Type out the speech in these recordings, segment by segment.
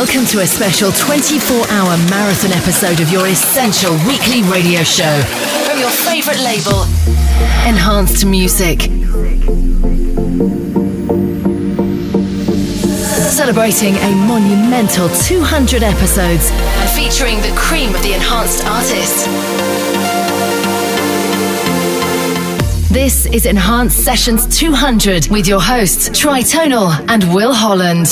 Welcome to a special 24 hour marathon episode of your essential weekly radio show from your favorite label, Enhanced Music. Celebrating a monumental 200 episodes and featuring the cream of the enhanced artists. This is Enhanced Sessions 200 with your hosts Tritonal and Will Holland.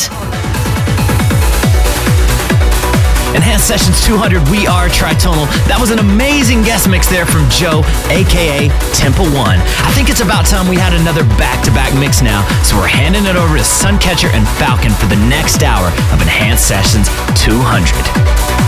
Enhanced Sessions 200, we are Tritonal. That was an amazing guest mix there from Joe, aka Temple One. I think it's about time we had another back to back mix now, so we're handing it over to Suncatcher and Falcon for the next hour of Enhanced Sessions 200.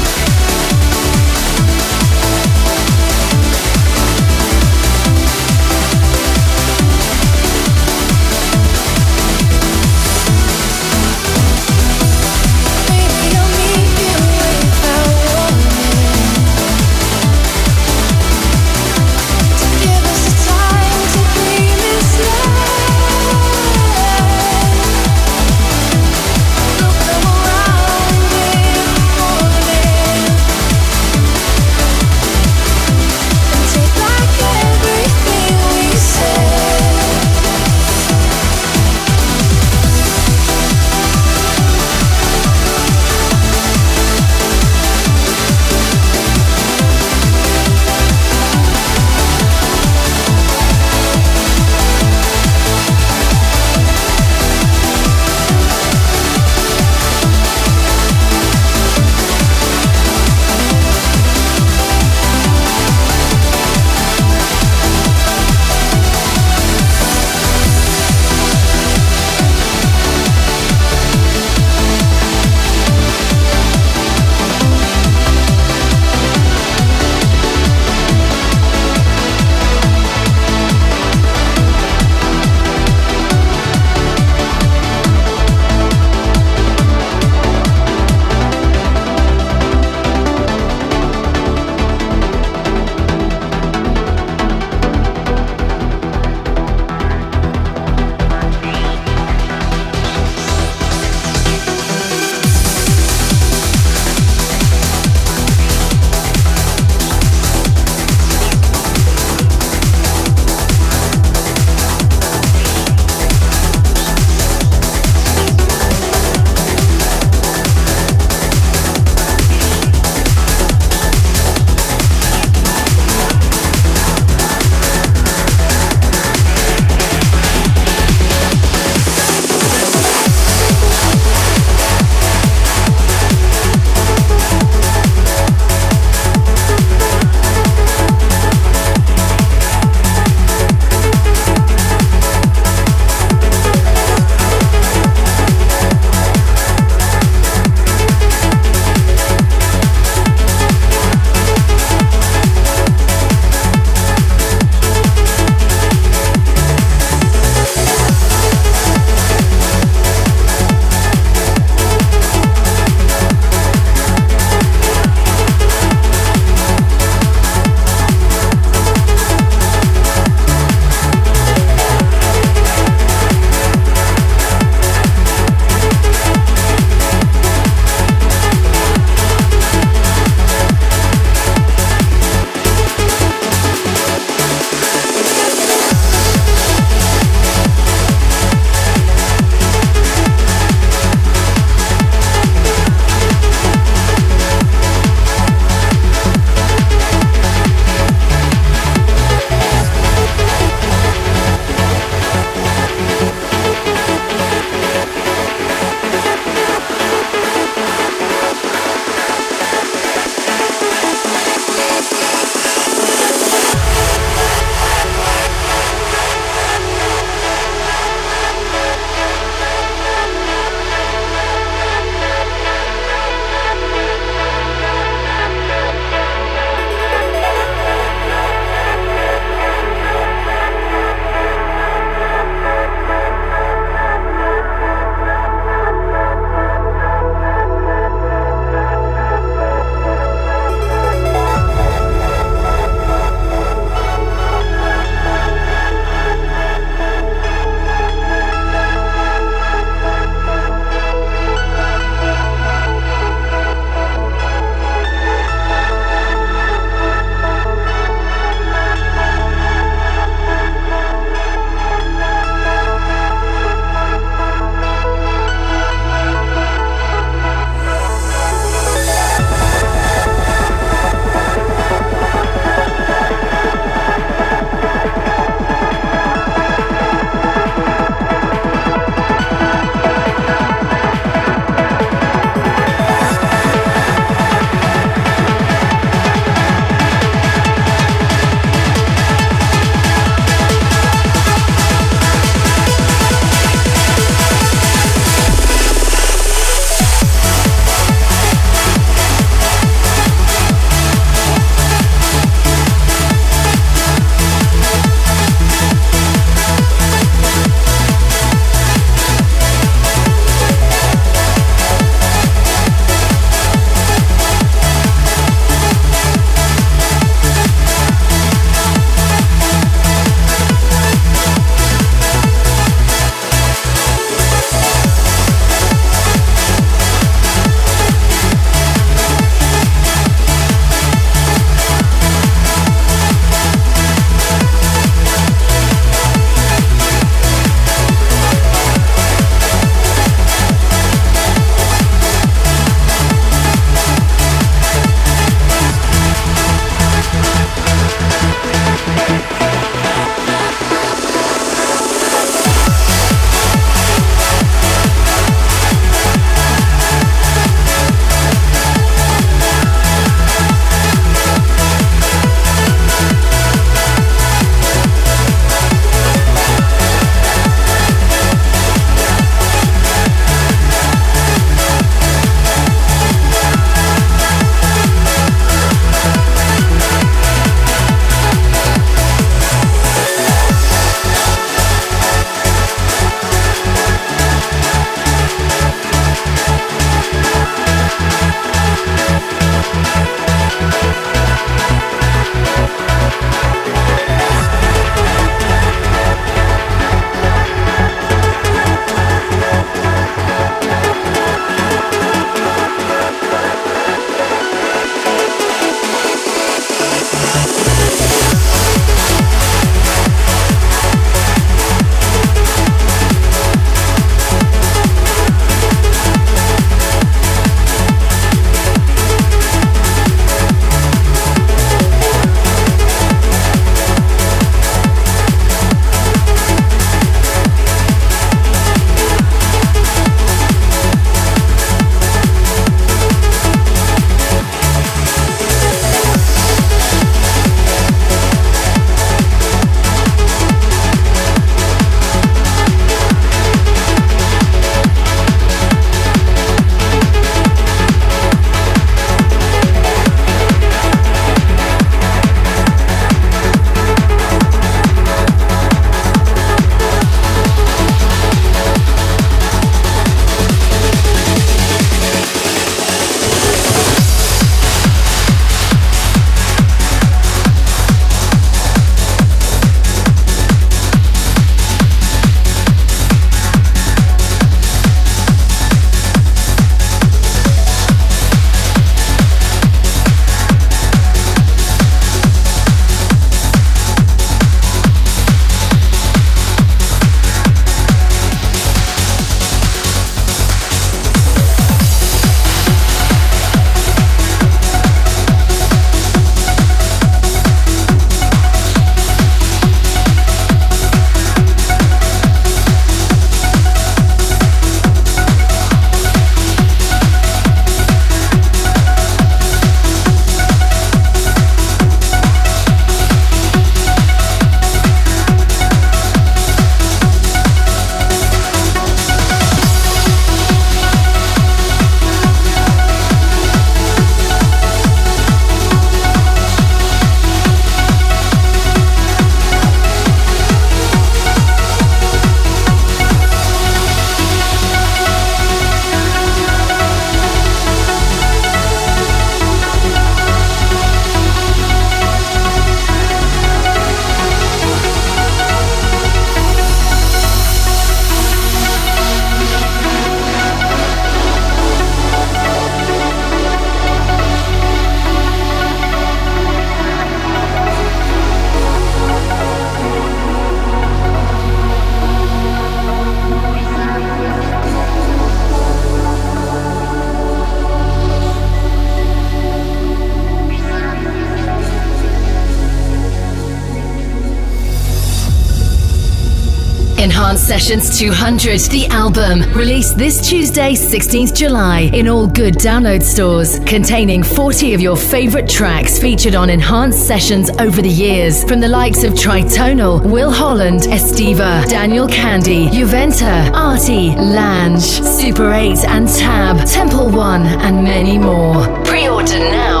Enhanced Sessions 200, the album, released this Tuesday, 16th July, in all good download stores, containing 40 of your favorite tracks featured on Enhanced Sessions over the years, from the likes of Tritonal, Will Holland, Estiva, Daniel Kandi, Juventa, Arty, Lange, Super 8 and Tab, Temple One, and many more. Pre order now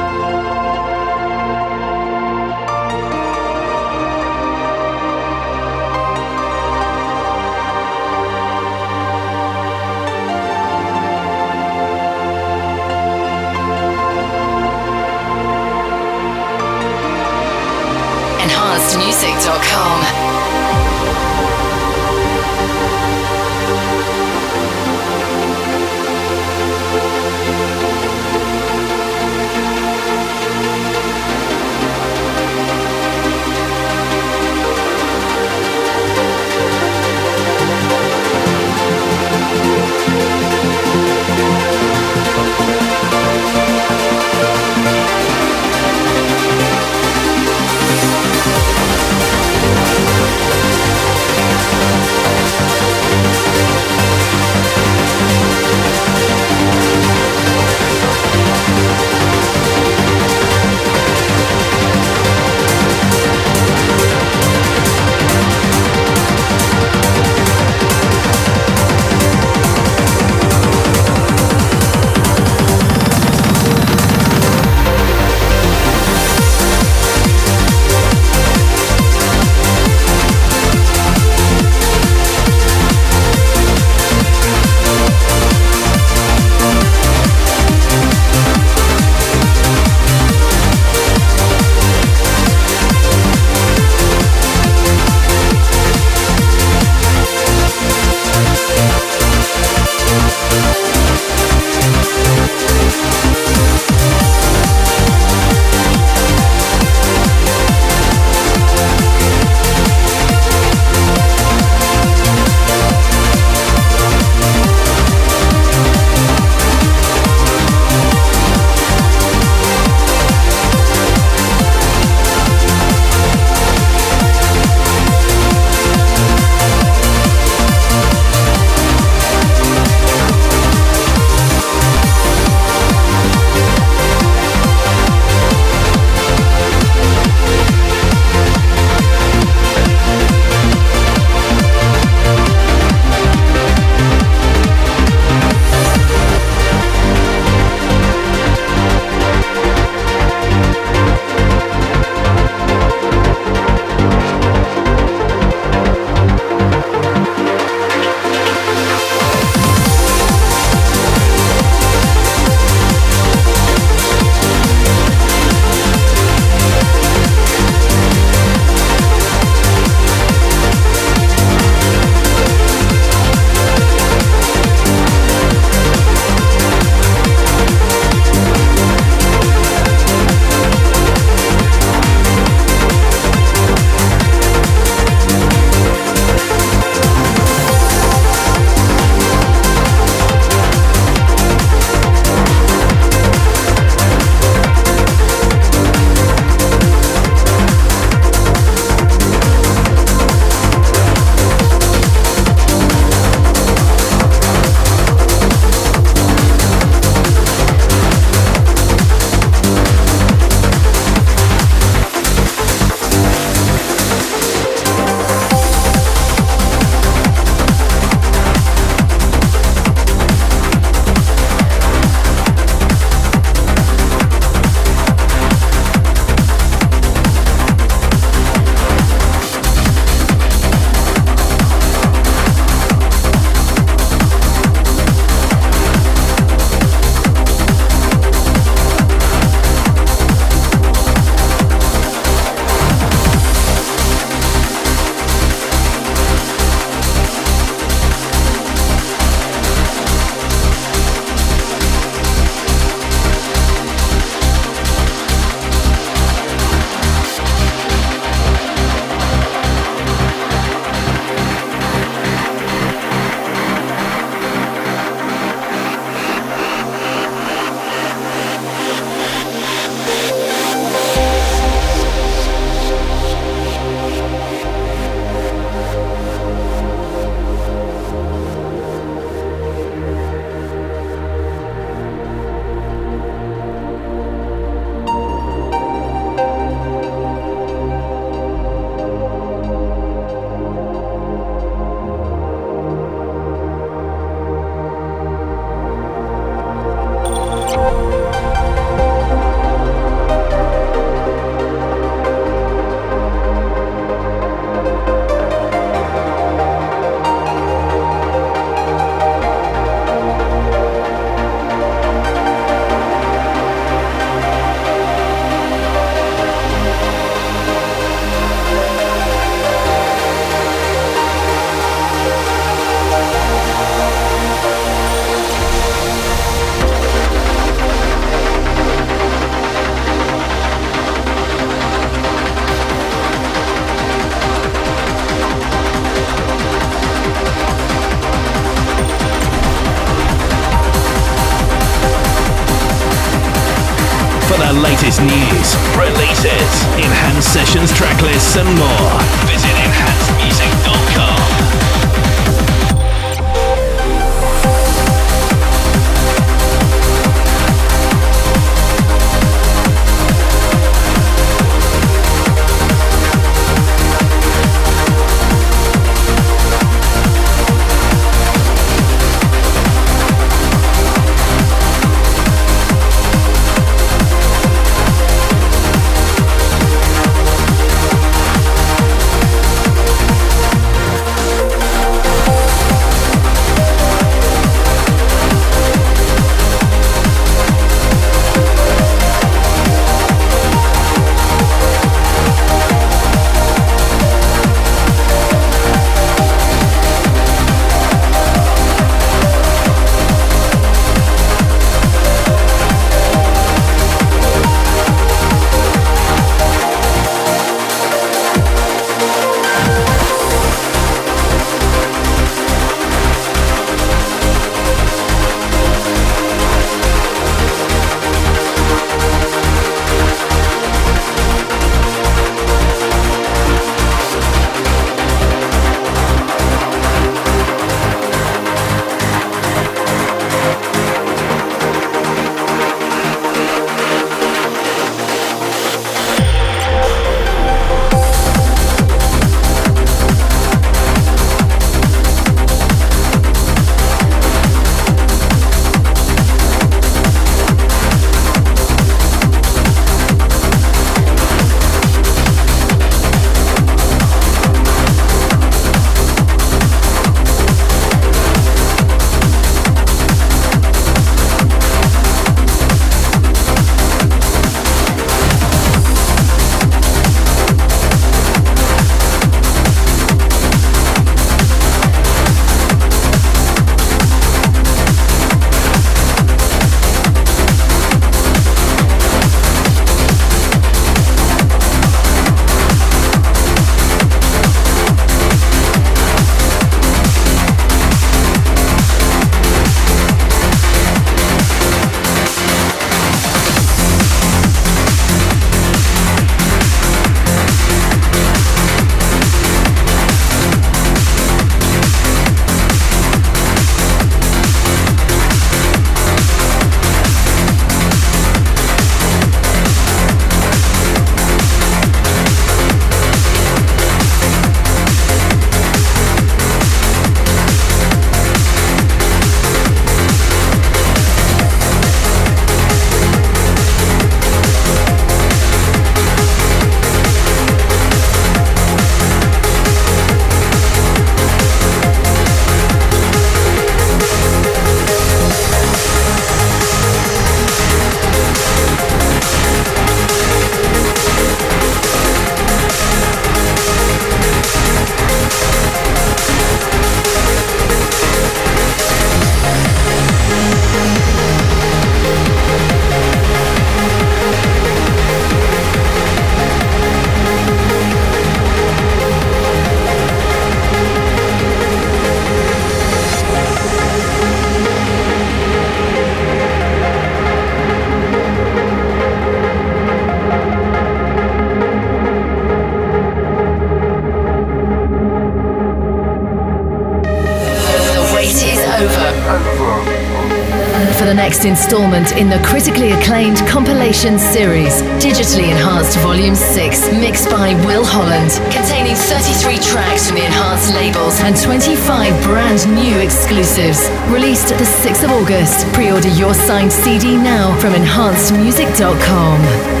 installment in the critically acclaimed compilation series, Digitally Enhanced Volume 6, mixed by Will Holland, containing 33 tracks from the Enhanced labels and 25 brand new exclusives. Released the 6th of August. Pre order your signed CD now from enhancedmusic.com.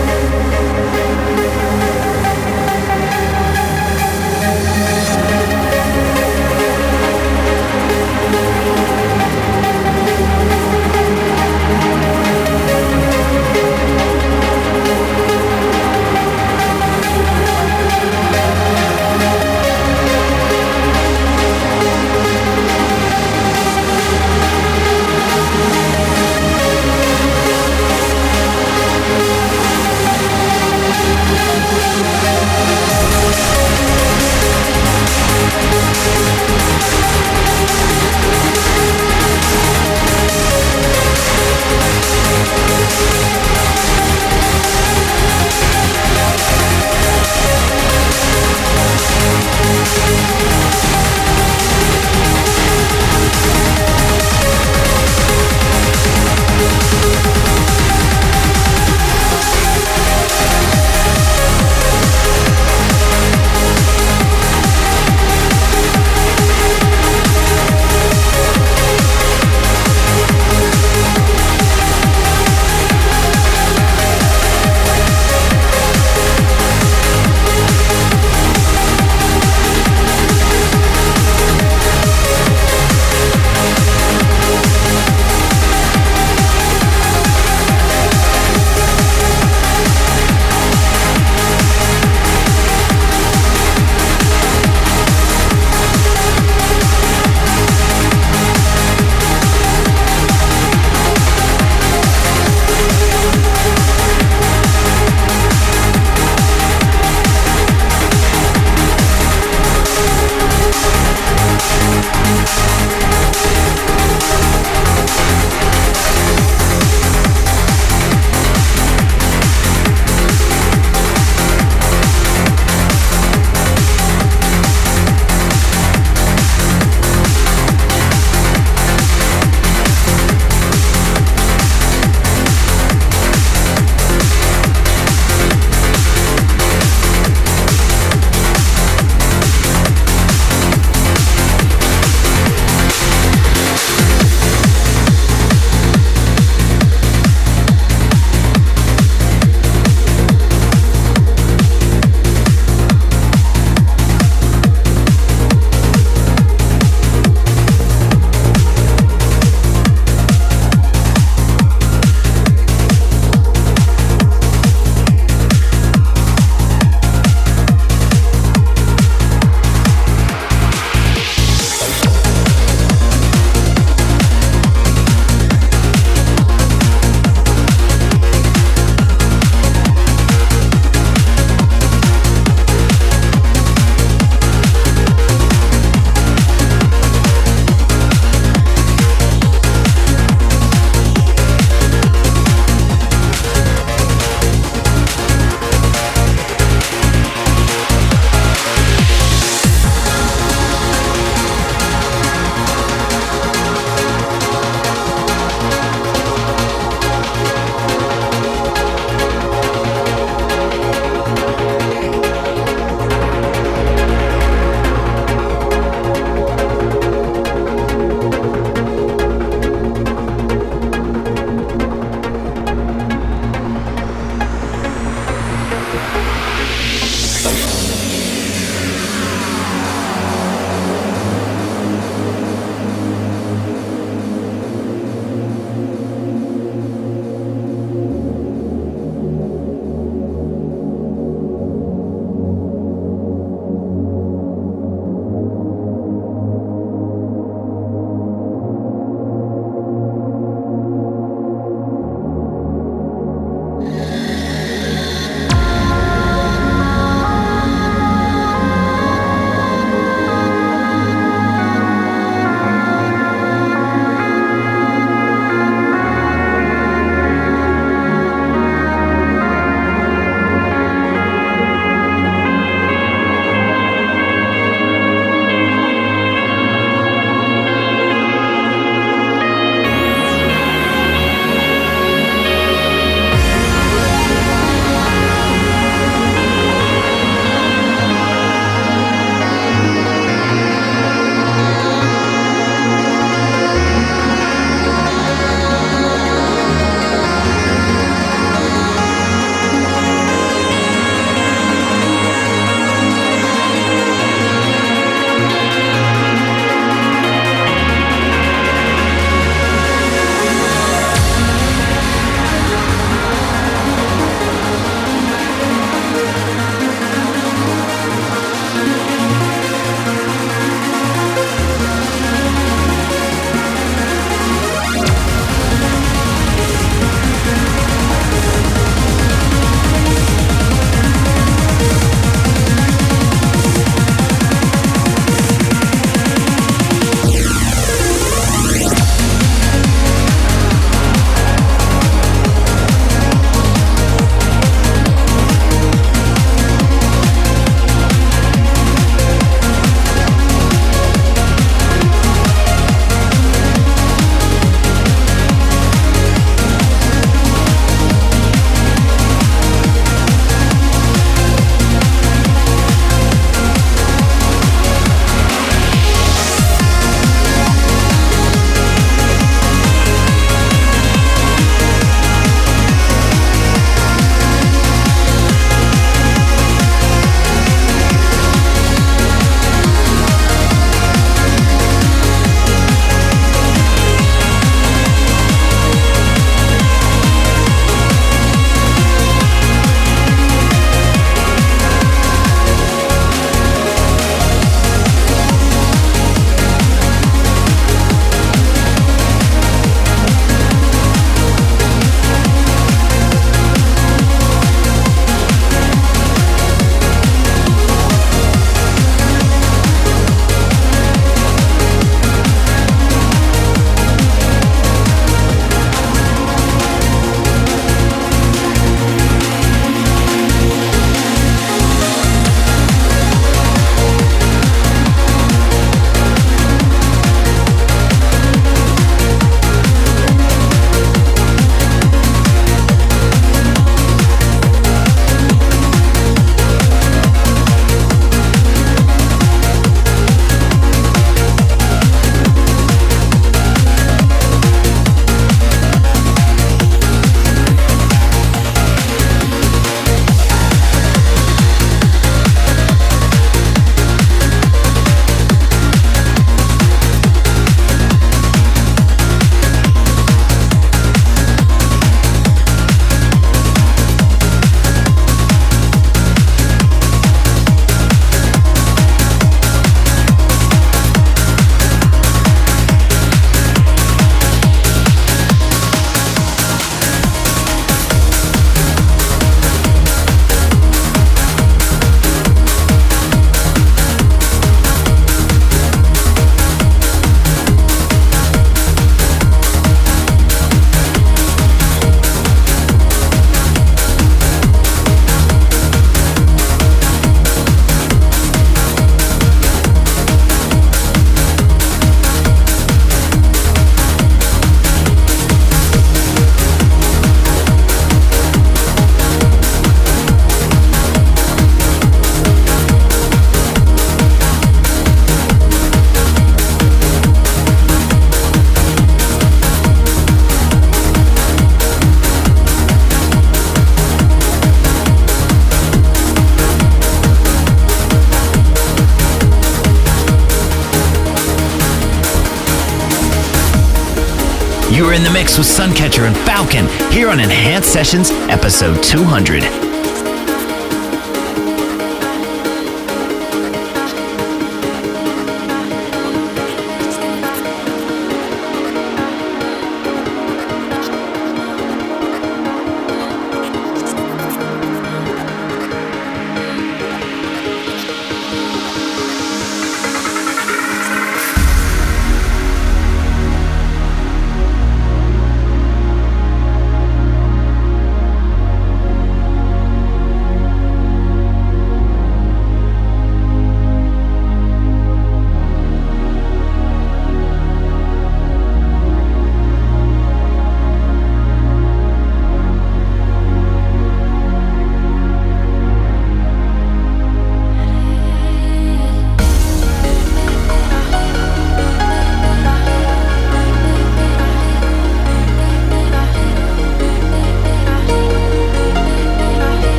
with Suncatcher and Falcon here on Enhanced Sessions, episode 200.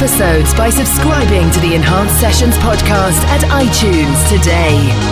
Episodes by subscribing to the Enhanced Sessions podcast at iTunes today.